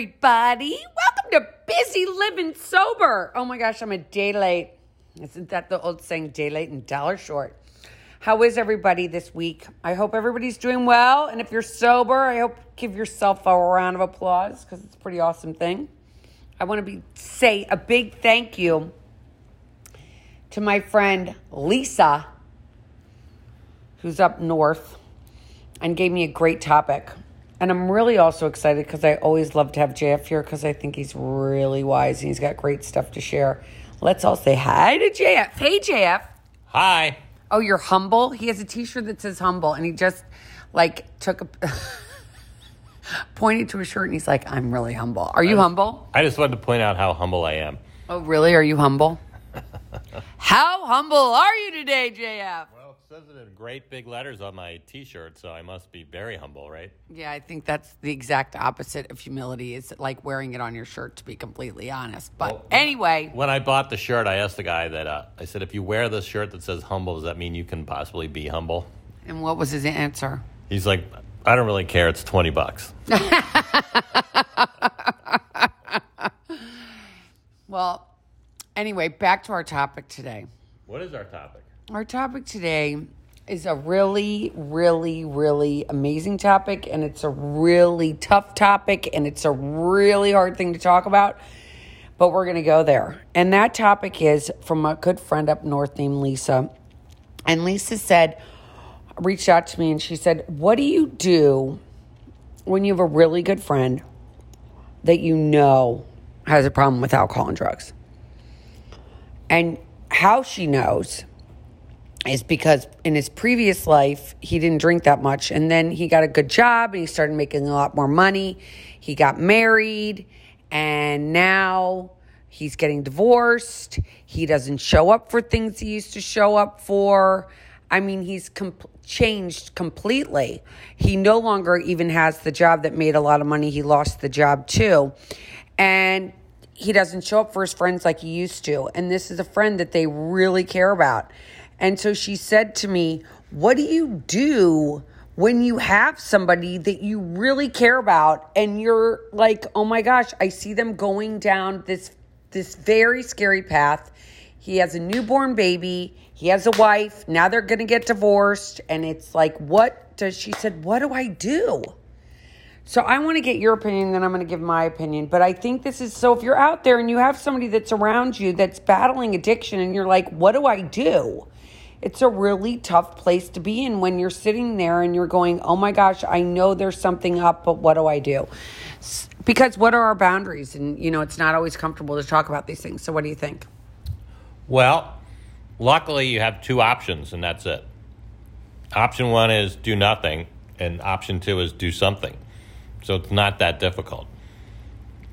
everybody. Welcome to Busy Living Sober. Oh my gosh, I'm a day late. Isn't that the old saying, day late and dollar short? How is everybody this week? I hope everybody's doing well. And if you're sober, I hope give yourself a round of applause because it's a pretty awesome thing. I want to be say a big thank you to my friend Lisa, who's up north, and gave me a great topic. And I'm really also excited because I always love to have JF here because I think he's really wise and he's got great stuff to share. Let's all say hi to JF. Hey, JF. Hi. Oh, you're humble? He has a t shirt that says humble and he just like took a. pointed to his shirt and he's like, I'm really humble. Are you humble? I just wanted to point out how humble I am. Oh, really? Are you humble? how humble are you today, JF? Says it in great big letters on my T-shirt, so I must be very humble, right? Yeah, I think that's the exact opposite of humility. It's like wearing it on your shirt, to be completely honest. But Well, anyway, When I bought the shirt, I asked the guy that uh, I said, "If you wear this shirt that says humble, does that mean you can possibly be humble?" and what was his answer? He's like, "I don't really care. It's twenty bucks." Well, anyway, back to our topic today. What is our topic? Our topic today is a really, really, really amazing topic, and it's a really tough topic, and it's a really hard thing to talk about. But we're going to go there. And that topic is from a good friend up north named Lisa. And Lisa said, reached out to me, and she said, What do you do when you have a really good friend that you know has a problem with alcohol and drugs? And how she knows is because in his previous life, he didn't drink that much. And then he got a good job and he started making a lot more money. He got married and now he's getting divorced. He doesn't show up for things he used to show up for. I mean, he's com- changed completely. He no longer even has the job that made a lot of money. He lost the job too. And he doesn't show up for his friends like he used to. And this is a friend that they really care about. And so she said to me, What do you do when you have somebody that you really care about and you're like, oh my gosh, I see them going down this this very scary path. He has a newborn baby, he has a wife, now they're gonna get divorced, and it's like, what does she said, what do I do? So I want to get your opinion, then I'm going to give my opinion. But I think this is so if you're out there and you have somebody that's around you that's battling addiction and you're like, what do I do? It's a really tough place to be in when you're sitting there and you're going, oh my gosh, I know there's something up, but what do I do? Because what are our boundaries? And, you know, it's not always comfortable to talk about these things. So what do you think? Well, luckily you have two options, and that's it. Option one is do nothing, and option two is do something. So it's not that difficult.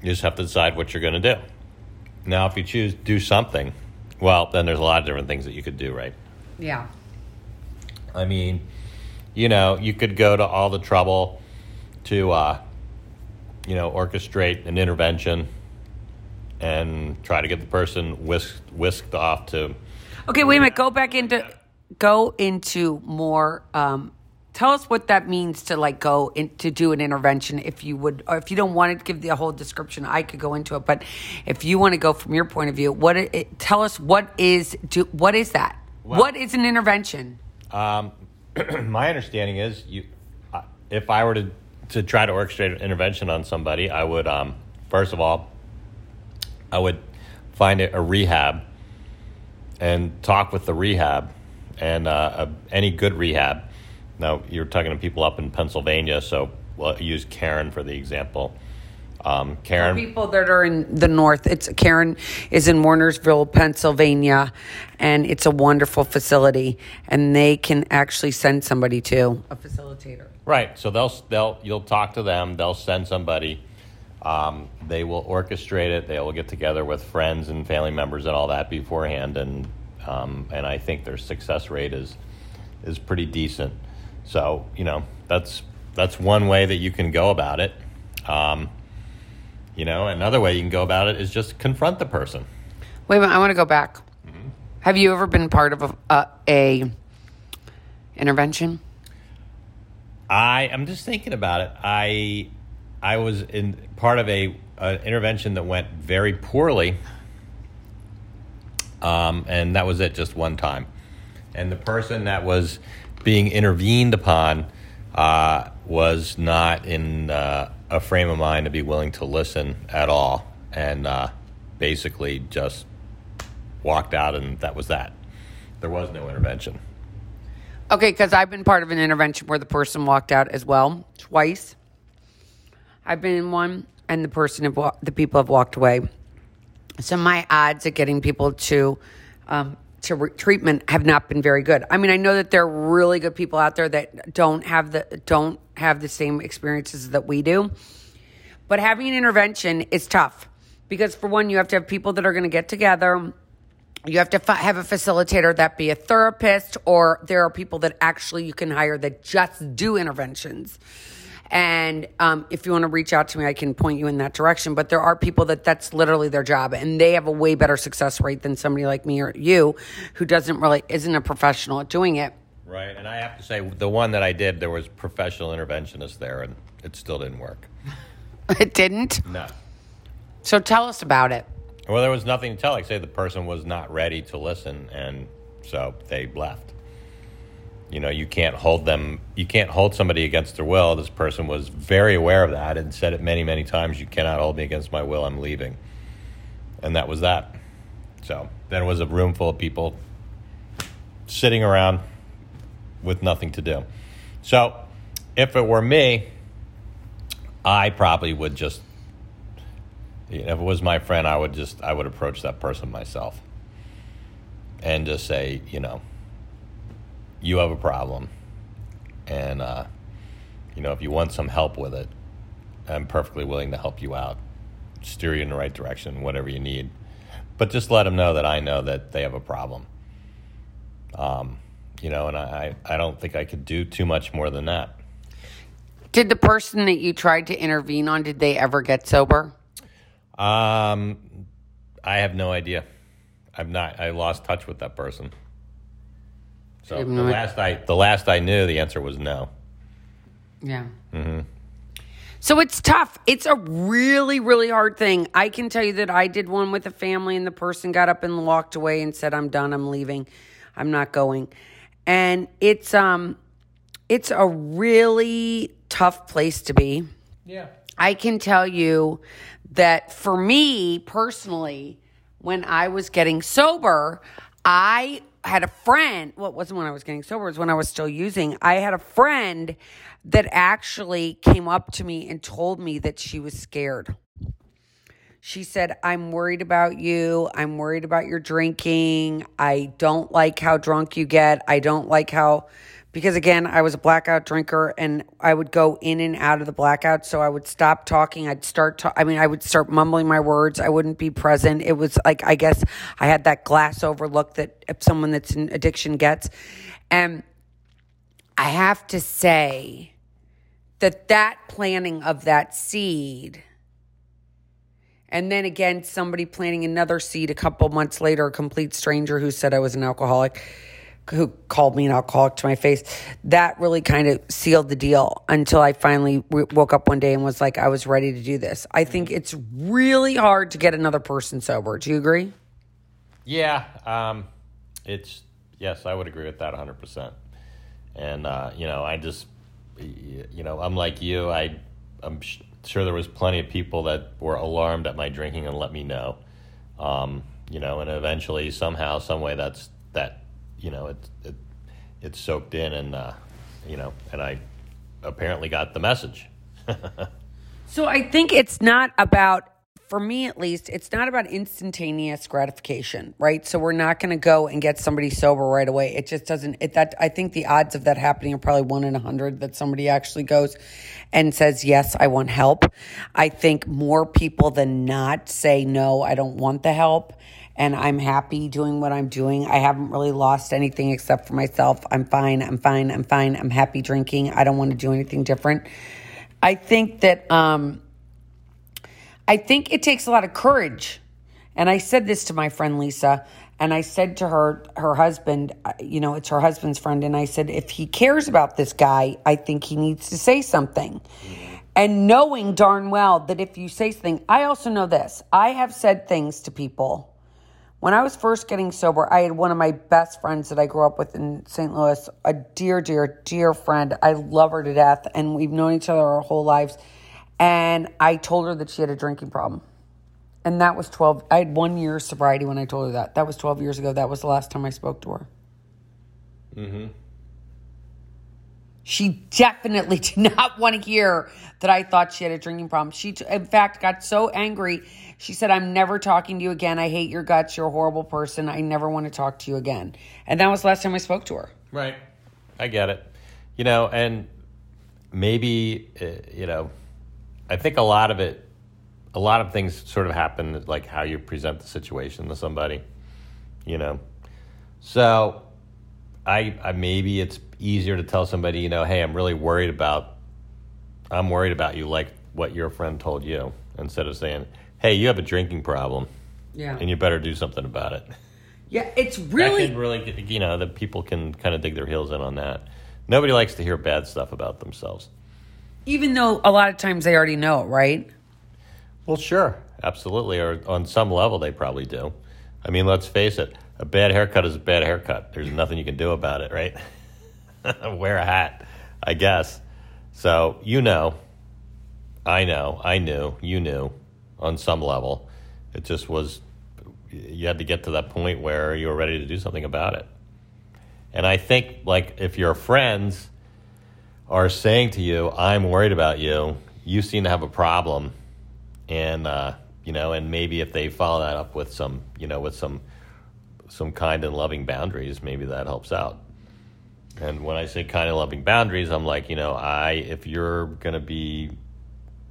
You just have to decide what you're going to do. Now, if you choose do something, well, then there's a lot of different things that you could do, right? Yeah. I mean, you know, you could go to all the trouble to, uh, you know, orchestrate an intervention and try to get the person whisked whisked off to. Okay, wait a minute. Go back into go into more. Um, tell us what that means to like go in, to do an intervention. If you would, or if you don't want to give the whole description, I could go into it. But if you want to go from your point of view, what it, it, tell us what is do what is that? Well- what is an intervention? Um, my understanding is you, uh, if I were to to try to orchestrate an intervention on somebody, I would um, first of all, I would find a, a rehab and talk with the rehab and uh, a, any good rehab. Now you're talking to people up in Pennsylvania, so we'll use Caron for the example. Um, Caron, People that are in the north, it's Caron is in Wernersville, Pennsylvania, and it's a wonderful facility, and they can actually send somebody to a facilitator. Right. So they'll they'll you'll talk to them. They'll send somebody. Um, they will orchestrate it. They will get together with friends and family members and all that beforehand, and um, and I think their success rate is is pretty decent. So you know that's that's one way that you can go about it. Um, you know, another way you can go about it is just confront the person. Wait a minute, I want to go back. Have you ever been part of a, a, a intervention? I I'm just thinking about it. I I was in part of a an intervention that went very poorly, um, and that was it, just one time. And the person that was being intervened upon uh, was not in uh, a frame of mind to be willing to listen at all, and uh, basically just walked out, and that was that. There was no intervention. Okay, because I've been part of an intervention where the person walked out as well twice. I've been in one, and the person, have wa- the people have walked away. So my odds at getting people to um, to re- treatment have not been very good. I mean, I know that there are really good people out there that don't have the don't have the same experiences that we do, but having an intervention is tough because for one, you have to have people that are going to get together. You have to have a facilitator that be a therapist or there are people that actually you can hire that just do interventions and um, if you want to reach out to me i can point you in that direction but there are people that that's literally their job and they have a way better success rate than somebody like me or you who doesn't really isn't a professional at doing it Right, and I have to say, the one that I did, there was professional interventionist there, and it still didn't work. it didn't No. so tell us about it Well, there was nothing to tell. Like, say the person was not ready to listen, and so they left. You know, you can't hold them. You can't hold somebody against their will. This person was very aware of that and said it many, many times. You cannot hold me against my will. I'm leaving, and that was that. So then it was a room full of people sitting around with nothing to do. So if it were me, I probably would just if it was my friend, I would just I would approach that person myself and just say, you know, you have a problem, and uh, you know if you want some help with it, I'm perfectly willing to help you out, steer you in the right direction, whatever you need. But just let them know that I know that they have a problem. Um, you know, and I, I I don't think I could do too much more than that. did the person that you tried to intervene on did they ever get sober Um, I have no idea. I'm not. I lost touch with that person. So the i- last I the last I knew, the answer was no. Yeah. Mm-hmm. So it's tough. It's a really, really hard thing. I can tell you that I did one with a family, and the person got up and walked away and said, "I'm done. I'm leaving. I'm not going." And it's um, it's a really tough place to be. Yeah. I can tell you that for me personally, when I was getting sober, I had a friend. Well, it wasn't when I was getting sober, it was when I was still using. I had a friend that actually came up to me and told me that she was scared. She said, I'm worried about you. I'm worried about your drinking. I don't like how drunk you get. I don't like how, because again, I was a blackout drinker and I would go in and out of the blackout. So I would stop talking. I'd start, I mean, I would start mumbling my words. I wouldn't be present. It was like, I guess I had that glass over look that if someone that's in addiction gets. And I have to say that that planting of that seed and then again, somebody planting another seed a couple months later, a complete stranger who said I was an alcoholic, who called me an alcoholic to my face. That really kind of sealed the deal until I finally w- woke up one day and was like, I was ready to do this. I think it's really hard to get another person sober. Do you agree? Yeah. Um, it's yes, I would agree with that 100. percent And uh, you know, I just you know, I'm like you. I I'm sh- sure there was plenty of people that were alarmed at my drinking and let me know. Um, you know, and eventually, somehow, some way, that's that. You know, it it it's soaked in, and uh, you know, and I apparently got the message. So I think it's not about, for me at least, it's not about instantaneous gratification, right? So we're not going to go and get somebody sober right away. It just doesn't. It that I think the odds of that happening are probably one in a hundred that somebody actually goes and says yes, I want help. I think more people than not say no, I don't want the help. And I'm happy doing what I'm doing. I haven't really lost anything except for myself. I'm fine. I'm fine. I'm fine. I'm happy drinking. I don't want to do anything different. I think that um, I think it takes a lot of courage. And I said this to my friend Lisa, and I said to her, her husband, uh, you know, it's her husband's friend, and I said, if he cares about this guy, I think he needs to say something. And knowing darn well that if you say something, I also know this. I have said things to people. When I was first getting sober, I had one of my best friends that I grew up with in St. Louis, a dear, dear, dear friend. I love her to death, and we've known each other our whole lives. And I told her that she had a drinking problem. And that was 12. I had one year sobriety when I told her that. That was 12 years ago. That was the last time I spoke to her. Mm-hmm. She definitely did not want to hear that I thought she had a drinking problem. She, in fact, got so angry. She said, I'm never talking to you again. I hate your guts. You're a horrible person. I never want to talk to you again. And that was the last time I spoke to her. Right. I get it. You know, and maybe, uh, you know, I think a lot of it, a lot of things sort of happen like how you present the situation to somebody, you know. So I, I maybe it's easier to tell somebody, you know, hey, I'm really worried about, I'm worried about you, like what your friend told you, instead of saying, hey, you have a drinking problem, Yeah. and you better do something about it. Yeah, it's That really. can really, you know, that people can kind of dig their heels in on that. Nobody likes to hear bad stuff about themselves. Even though a lot of times they already know, right? Well, sure, absolutely, or on some level they probably do. I mean, let's face it, a bad haircut is a bad haircut. There's nothing you can do about it, right? Wear a hat, I guess. So you know, I know, I knew, you knew, on some level. It just was, you had to get to that point where you were ready to do something about it. And I think, like, if your friends are saying to you, "I'm worried about you," you seem to have a problem, and uh, you know, and maybe if they follow that up with some, you know, with some some kind and loving boundaries, maybe that helps out. And when I say kind and loving boundaries, I'm like, you know, I if you're gonna be,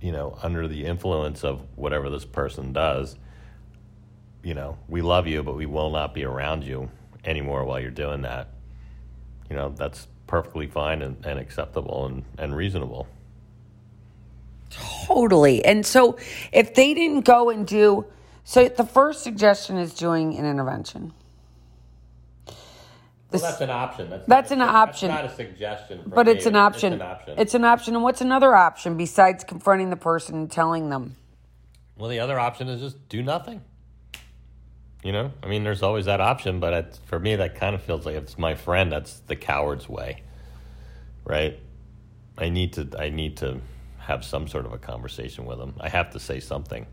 you know, under the influence of whatever this person does, you know, we love you, but we will not be around you anymore while you're doing that. You know, that's perfectly fine and, and acceptable and, and reasonable. Totally. And so if they didn't go and do, so the first suggestion is doing an intervention. Well, that's an option. That's, That's an option. not a suggestion. from But it's an option. It's an option. It's an option. And what's another option besides confronting the person and telling them? well, the other option is just do nothing. You know, I mean, there's always that option, but it's, for me, that kind of feels like it's my friend. That's the coward's way, right? I need to. I need to have some sort of a conversation with him. I have to say something.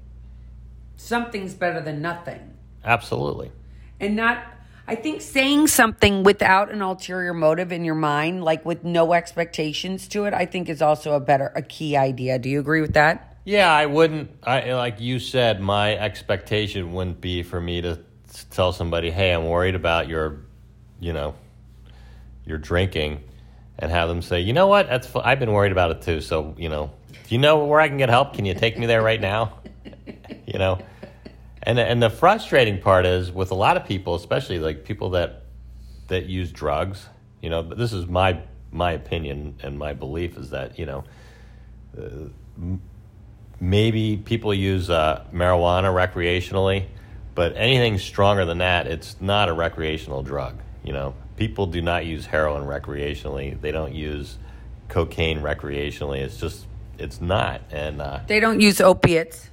Something's better than nothing. Absolutely. And not, I think saying something without an ulterior motive in your mind, like with no expectations to it, I think is also a better, a key idea. Do you agree with that? Yeah, I wouldn't. I like you said. My expectation wouldn't be for me to tell somebody, "Hey, I'm worried about your, you know, your drinking," and have them say, "You know what? That's fu- I've been worried about it too. So, you know, do you know where I can get help? Can you take me there right now?" you know, and and the frustrating part is with a lot of people, especially like people that that use drugs. You know, but this is my my opinion and my belief is that you know maybe people use uh, marijuana recreationally, but anything stronger than that, it's not a recreational drug. You know, people do not use heroin recreationally. They don't use cocaine recreationally. It's just, it's not. And uh, They don't use opiates.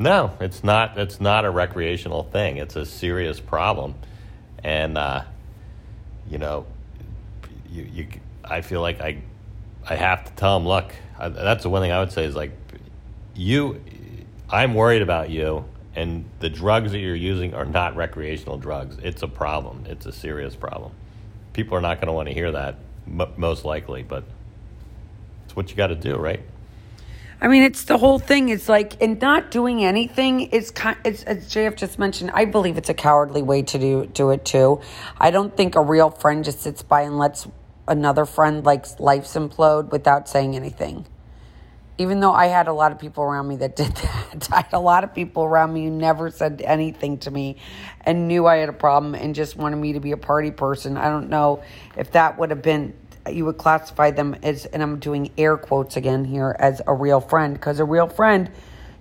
No, it's not. It's not a recreational thing. It's a serious problem, and uh, you know, you, you. I feel like I, I have to tell them, look. I, that's the one thing I would say is like, you. I'm worried about you, and the drugs that you're using are not recreational drugs. It's a problem. It's a serious problem. People are not going to want to hear that, m- most likely, but it's what you got to do, right? I mean, it's the whole thing. It's like, and not doing anything is kind. It's as JF just mentioned. I believe it's a cowardly way to do do it too. I don't think a real friend just sits by and lets another friend like life's implode without saying anything. Even though I had a lot of people around me that did that, I had a lot of people around me who never said anything to me and knew I had a problem and just wanted me to be a party person. I don't know if that would have been you would classify them as, and I'm doing air quotes again here, as a real friend. Because a real friend,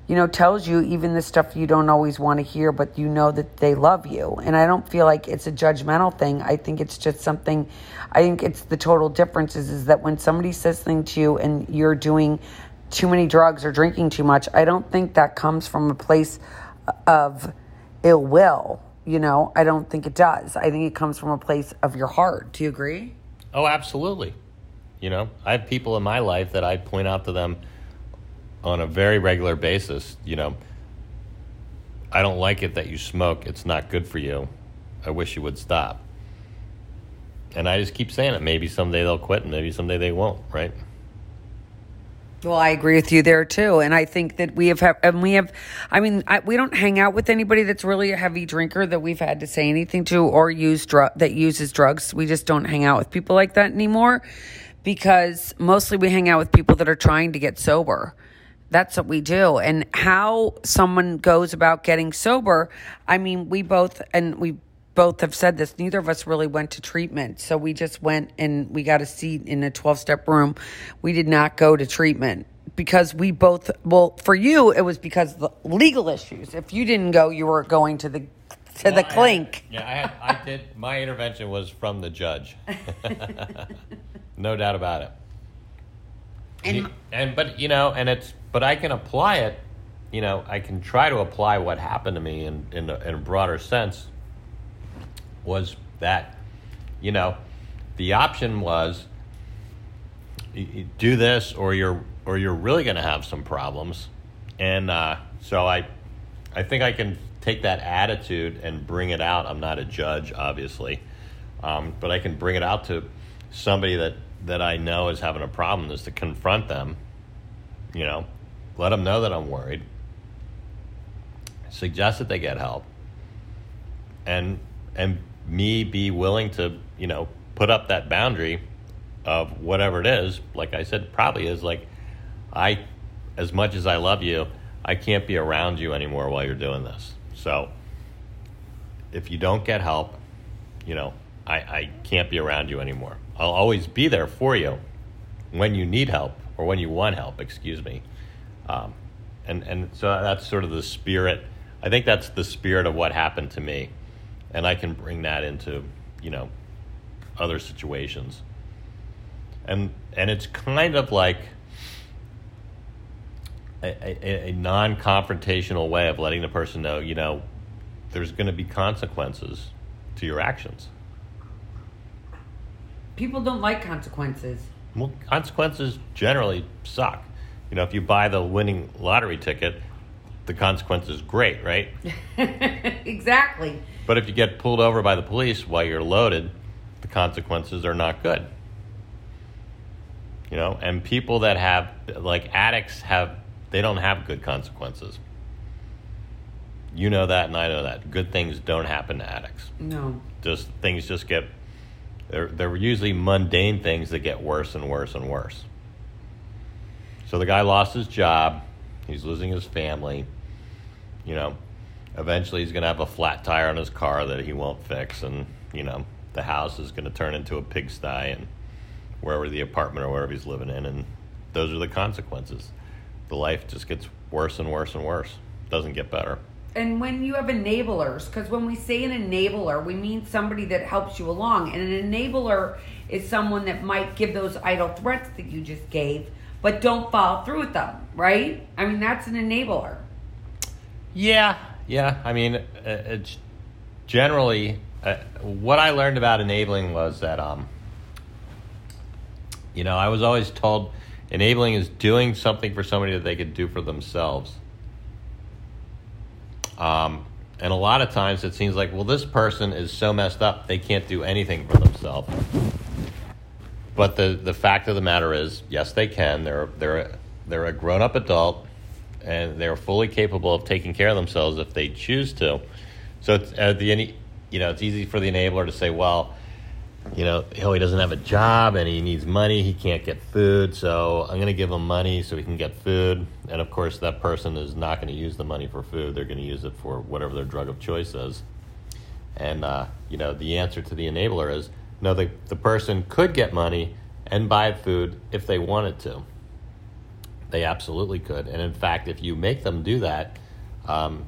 you know, tells you even the stuff you don't always want to hear, but you know that they love you. And I don't feel like it's a judgmental thing. I think it's just something, I think it's the total difference is, is that when somebody says something to you and you're doing too many drugs or drinking too much, I don't think that comes from a place of ill will. You know, I don't think it does. I think it comes from a place of your heart. Do you agree? Oh, absolutely. You know, I have people in my life that I point out to them on a very regular basis. You know, I don't like it that you smoke. It's not good for you. I wish you would stop. And I just keep saying it. Maybe someday they'll quit and maybe someday they won't, right? Well, I agree with you there too, and I think that we have, have and we have. I mean, I, we don't hang out with anybody that's really a heavy drinker that we've had to say anything to or use drug that uses drugs. We just don't hang out with people like that anymore, because mostly we hang out with people that are trying to get sober. That's what we do, and how someone goes about getting sober. I mean, we both and we both have said this. Neither of us really went to treatment. So we just went and we got a seat in a 12 step room. We did not go to treatment because we both, well, for you, it was because the legal issues. If you didn't go, you were going to the, to the Well, I had- clink. yeah, I, had, I did. My intervention was from the judge. no doubt about it. And- and but you know, and it's but I can apply it. You know, I can try to apply what happened to me in in a, in a broader sense. Was that, you know, the option was do this or you're or you're really going to have some problems, and uh, so I, I think I can take that attitude and bring it out. I'm not a judge, obviously, um, but I can bring it out to somebody that that I know is having a problem. Is to confront them, you know, let them know that I'm worried, suggest that they get help, and and me be willing to you know put up that boundary of whatever it is. Like I said, probably is like I, as much as I love you, I can't be around you anymore while you're doing this. So if you don't get help, you know, I, I can't be around you anymore. I'll always be there for you when you need help or when you want help, excuse me. Um, and, and so that's sort of the spirit. I think that's the spirit of what happened to me. And I can bring that into, you know, other situations. And, and it's kind of like a, a, a non confrontational way of letting the person know, you know, there's going to be consequences to your actions. People don't like consequences. Well, consequences generally suck. You know, if you buy the winning lottery ticket, the consequence is great, right? exactly. But if you get pulled over by the police while you're loaded, the consequences are not good. You know, and people that have, like addicts, have, they don't have good consequences. You know that, and I know that. Good things don't happen to addicts. No. Just things just get, they're, they're usually mundane things that get worse and worse and worse. So the guy lost his job. He's losing his family. You know, eventually he's going to have a flat tire on his car that he won't fix. And, you know, the house is going to turn into a pigsty and wherever the apartment or wherever he's living in. And those are the consequences. The life just gets worse and worse and worse. Doesn't get better. And when you have enablers, because when we say an enabler, we mean somebody that helps you along. And an enabler is someone that might give those idle threats that you just gave, but don't follow through with them, right? I mean, that's an enabler. Yeah, yeah. I mean, uh, it's generally uh, what I learned about enabling was that, um, you know, I was always told enabling is doing something for somebody that they could do for themselves. Um, and a lot of times it seems like, well, this person is so messed up they can't do anything for themselves. But the, the fact of the matter is, yes, they can. They're they're they're a grown up adult, and they're fully capable of taking care of themselves if they choose to. So it's, uh, the any you know it's easy for the enabler to say, well, you know, he doesn't have a job and he needs money. He can't get food, so I'm going to give him money so he can get food. And of course, that person is not going to use the money for food. They're going to use it for whatever their drug of choice is. And uh, you know, the answer to the enabler is no. The the person could get money and buy food if they wanted to. They absolutely could. And in fact, if you make them do that, um,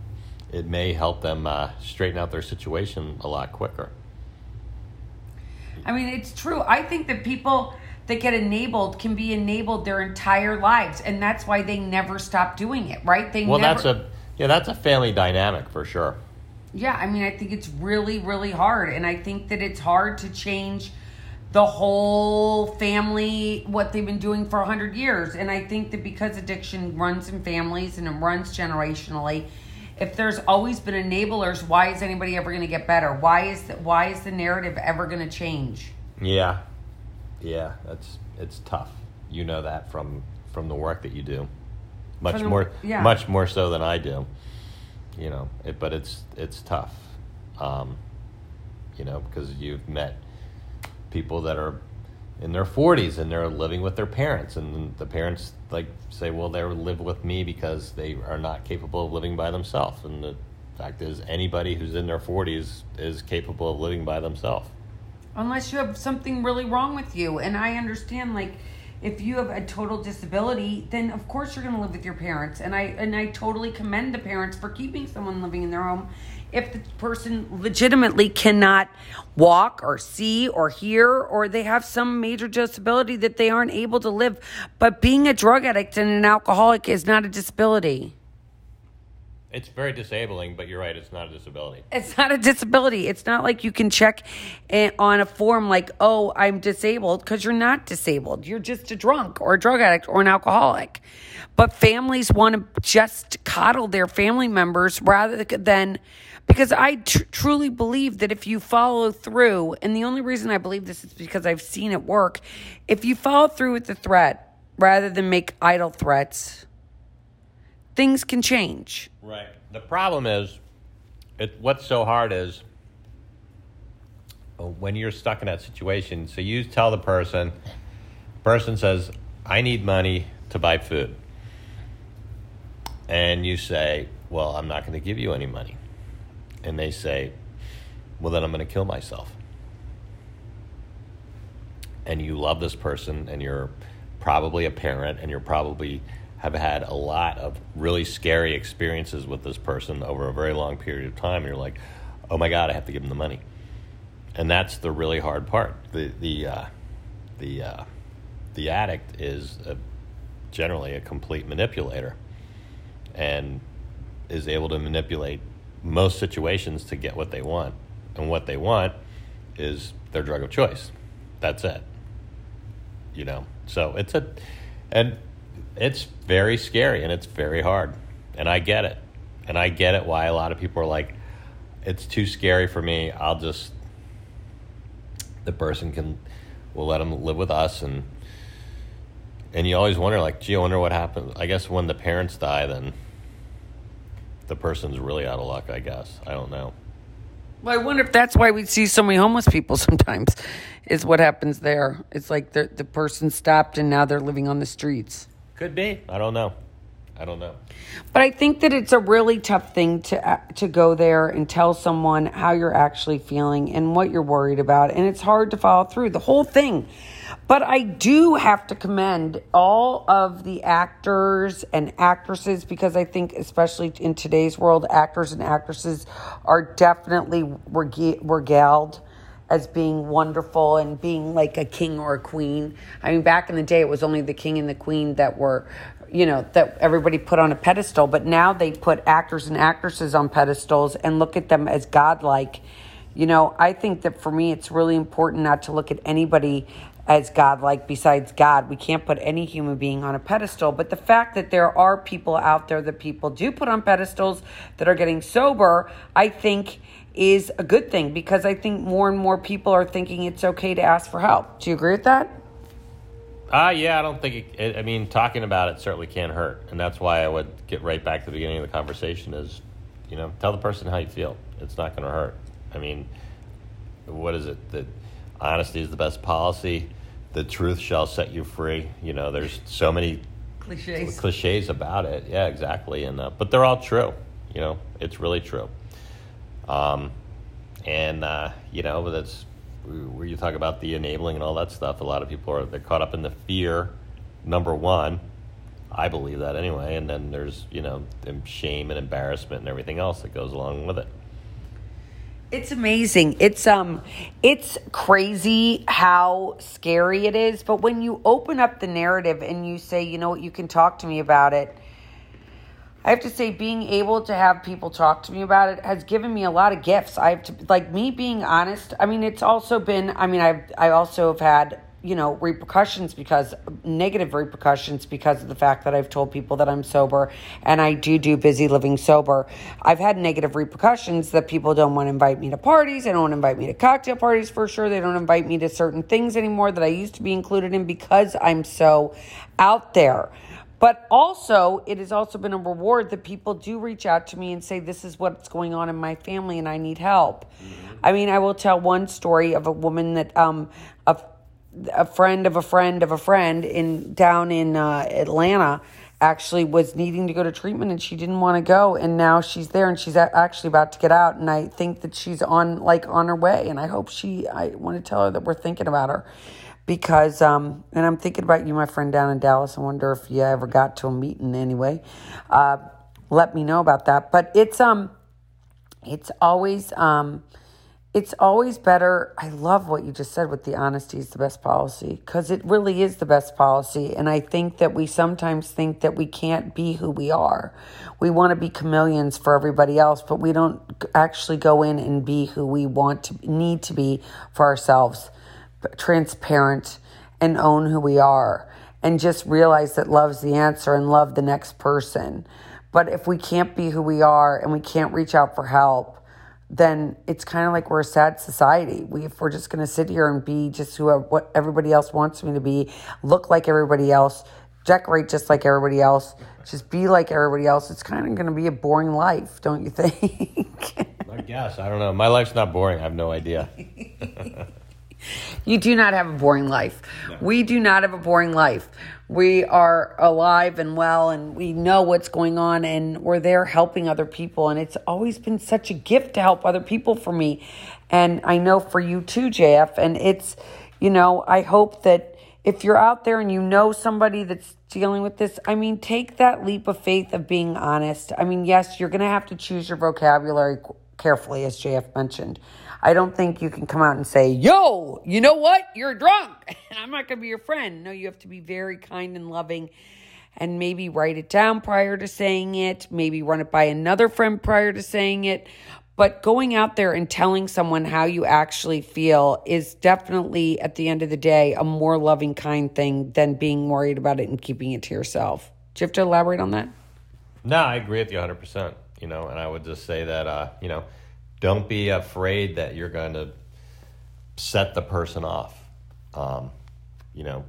it may help them uh, straighten out their situation a lot quicker. I mean, it's true. I think that people that get enabled can be enabled their entire lives, and that's why they never stop doing it, right? They Well, never, that's a yeah, that's a family dynamic for sure. yeah. I mean, I think it's really, really hard, and I think that it's hard to change the whole family what they've been doing for 100 years and i think that because addiction runs in families and it runs generationally if there's always been enablers why is anybody ever going to get better why is the, why is the narrative ever going to change Yeah, yeah, that's it's tough. You know that from from the work that you do, much the- more, yeah. much more so than I do. You know, it, but it's it's tough. Um, you know, because you've met people that are in their 40s and they're living with their parents and the parents like say well they live with me because they are not capable of living by themselves and the fact is anybody who's in their 40s is capable of living by themselves. Unless you have something really wrong with you and i understand like if you have a total disability then of course you're going to live with your parents and i and i totally commend the parents for keeping someone living in their home if the person legitimately cannot walk or see or hear or they have some major disability that they aren't able to live. But being a drug addict and an alcoholic is not a disability It's very disabling, but you're right, it's not a disability. It's not a disability. It's not like you can check on a form like, oh, I'm disabled, because you're not disabled. You're just a drunk or a drug addict or an alcoholic. But families want to just coddle their family members rather than, because I tr- truly believe that if you follow through, and the only reason I believe this is because I've seen it work, if you follow through with the threat rather than make idle threats, things can change. Right. The problem is, it, what's so hard is uh, when you're stuck in that situation. So you tell the person, person says, "I need money to buy food," and you say, "Well, I'm not going to give you any money," and they say, "Well, then I'm going to kill myself." And you love this person, and you're probably a parent, and you're probably have had a lot of really scary experiences with this person over a very long period of time. And you're like, "Oh my God, I have to give them the money," and that's the really hard part. The the uh, the uh, the addict is a, generally a complete manipulator, and is able to manipulate most situations to get what they want, and what they want is their drug of choice. That's it. You know, so it's a, and it's very scary and it's very hard, and I get it, and I get it why a lot of people are like, it's too scary for me. I'll just the person can we'll let them live with us and and you always wonder like gee i wonder what happens i guess when the parents die then the person's really out of luck i guess i don't know Well, I wonder if that's why we see so many homeless people sometimes, is what happens there. It's like the, the person stopped and now they're living on the streets. Could be. I don't know. I don't know. But I think that it's a really tough thing to uh, to go there and tell someone how you're actually feeling and what you're worried about, and it's hard to follow through the whole thing. But I do have to commend all of the actors and actresses because I think, especially in today's world, actors and actresses are definitely reg- regaled as being wonderful and being like a king or a queen. I mean, back in the day, it was only the king and the queen that were, you know, that everybody put on a pedestal. But now they put actors and actresses on pedestals and look at them as godlike. You know, I think that for me, it's really important not to look at anybody as godlike besides God. We can't put any human being on a pedestal. But the fact that there are people out there that people do put on pedestals that are getting sober, I think is a good thing because I think more and more people are thinking it's okay to ask for help. Do you agree with that? uh yeah i don't think it, it, i mean talking about it certainly can't hurt and that's why i would get right back to the beginning of the conversation is you know tell the person how you feel it's not going to hurt i mean what is it that honesty is the best policy the truth shall set you free you know there's so many Cliches. cliches about it. Yeah, exactly. And uh, but they're all true. You know, it's really true. Um, and uh, you know, that's where you talk about the enabling and all that stuff. A lot of people are they're caught up in the fear. Number one, I believe that anyway. And then there's you know shame and embarrassment and everything else that goes along with it. It's amazing. It's um it's crazy how scary it is, but when you open up the narrative and you say, "You know what, you can talk to me about it." I have to say being able to have people talk to me about it has given me a lot of gifts. I have to like me being honest. I mean, it's also been I mean, I've I also have had you know repercussions because negative repercussions because of the fact that I've told people that I'm sober and I do do busy living sober. I've had negative repercussions that people don't want to invite me to parties, they don't want to invite me to cocktail parties for sure. They don't invite me to certain things anymore that I used to be included in because I'm so out there. But also, it has also been a reward that people do reach out to me and say, This is what's going on in my family and I need help. Mm-hmm. I mean, I will tell one story of a woman that um, a a friend of a friend of a friend in down in uh, Atlanta actually was needing to go to treatment and she didn't want to go and now she's there and she's actually about to get out and I think that she's on like on her way and I hope she I want to tell her that we're thinking about her because um and I'm thinking about you my friend down in Dallas I wonder if you ever got to a meeting anyway uh let me know about that but it's um it's always um it's always better. I love what you just said with the honesty is the best policy because it really is the best policy. And I think that we sometimes think that we can't be who we are. We want to be chameleons for everybody else, but we don't actually go in and be who we want to need to be for ourselves. Transparent and own who we are and just realize that love's the answer and love the next person. But if we can't be who we are and we can't reach out for help, then it's kind of like we're a sad society. We, if we're just going to sit here and be just who what everybody else wants me to be, look like everybody else, decorate just like everybody else, just be like everybody else, it's kind of going to be a boring life, don't you think? I guess I don't know. My life's not boring. I have no idea. you do not have a boring life. No. We do not have a boring life we are alive and well and we know what's going on and we're there helping other people and it's always been such a gift to help other people for me and i know for you too jf and it's you know i hope that if you're out there and you know somebody that's dealing with this i mean take that leap of faith of being honest i mean yes you're going to have to choose your vocabulary carefully as jf mentioned I don't think you can come out and say, yo, you know what? You're drunk and I'm not going to be your friend. No, you have to be very kind and loving and maybe write it down prior to saying it, maybe run it by another friend prior to saying it. But going out there and telling someone how you actually feel is definitely, at the end of the day, a more loving, kind thing than being worried about it and keeping it to yourself. Do you have to elaborate on that? No, I agree with you 100%. You know, and I would just say that, uh, you know, don't be afraid that you're going to set the person off. Um, you know,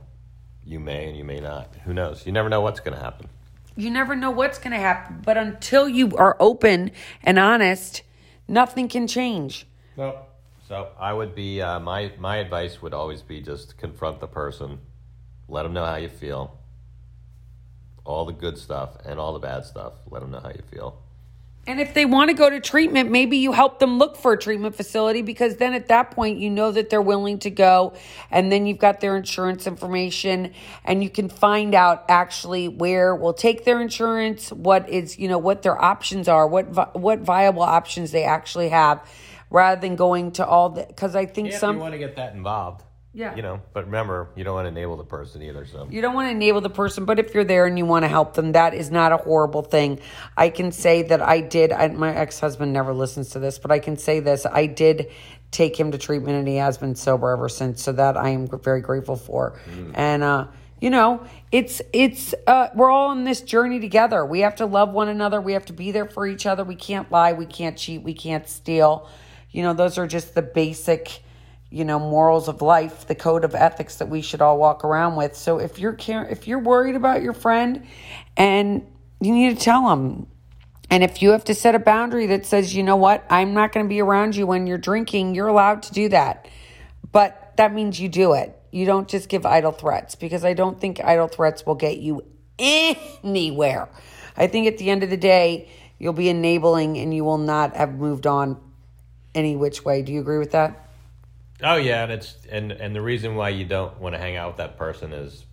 you may and you may not. Who knows? You never know what's going to happen. You never know what's going to happen. But until you are open and honest, nothing can change. No. So I would be uh, my my advice would always be just confront the person, let them know how you feel, all the good stuff and all the bad stuff. Let them know how you feel. And if they want to go to treatment, maybe you help them look for a treatment facility because then at that point you know that they're willing to go and then you've got their insurance information and you can find out actually where will take their insurance, what is, you know, what their options are, what what viable options they actually have rather than going to all the cuz I think yeah, some you want to get that involved. Yeah. You know, but remember, you don't want to enable the person either. So you don't want to enable the person, but if you're there and you want to help them, that is not a horrible thing. I can say that I did. I, my ex husband never listens to this, but I can say this: I did take him to treatment, and he has been sober ever since. So that I am very grateful for. Mm. And uh, you know, it's it's uh, we're all on this journey together. We have to love one another. We have to be there for each other. We can't lie. We can't cheat. We can't steal. You know, those are just the basic you know morals of life the code of ethics that we should all walk around with. So if you're care if you're worried about your friend and you need to tell them and if you have to set a boundary that says you know what? I'm not going to be around you when you're drinking you're allowed to do that. But that means you do it. You don't just give idle threats because i don't think idle threats will get you anywhere. I think at the end of the day you'll be enabling and you will not have moved on any which way. Do you agree with that Oh yeah, and it's and and the reason why you don't want to hang out with that person is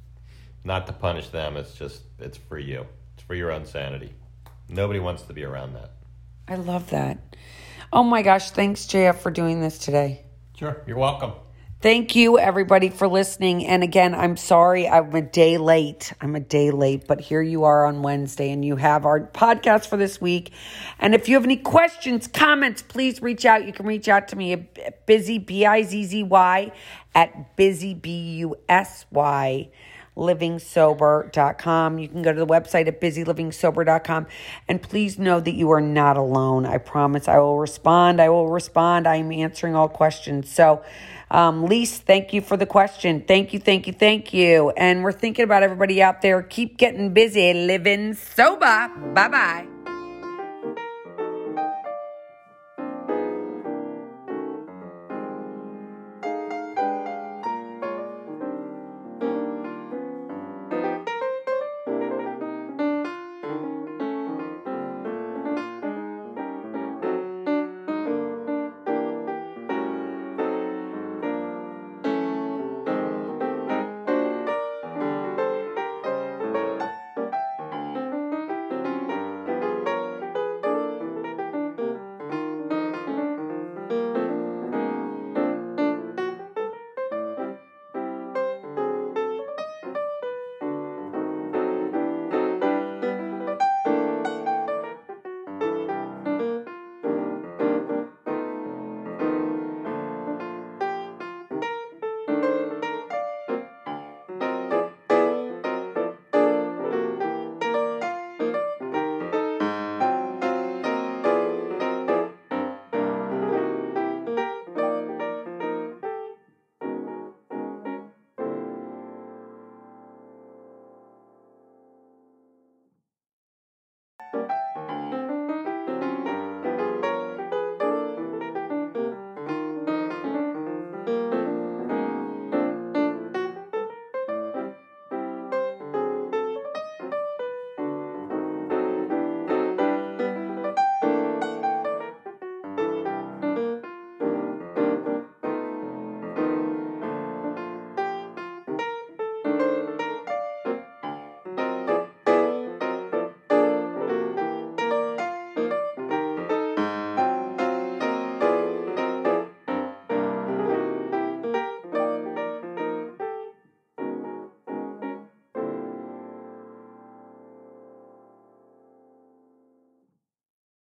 not to punish them. It's just it's for you. It's for your own sanity. Nobody wants to be around that. I love that. Oh my gosh, thanks, JF, for doing this today. Sure. You're welcome. Thank you, everybody, for listening. And again, I'm sorry I'm a day late. I'm a day late, but here you are on Wednesday, and you have our podcast for this week. And if you have any questions, comments, please reach out. You can reach out to me at bizzy, B I Z Z Y, at busy, B U S Y livingsober.com. You can go to the website at busylivingsober.com and please know that you are not alone. I promise I will respond. I will respond. I'm answering all questions. So, um, Lise, thank you for the question. Thank you, thank you, thank you. And we're thinking about everybody out there. Keep getting busy, living sober. Bye bye.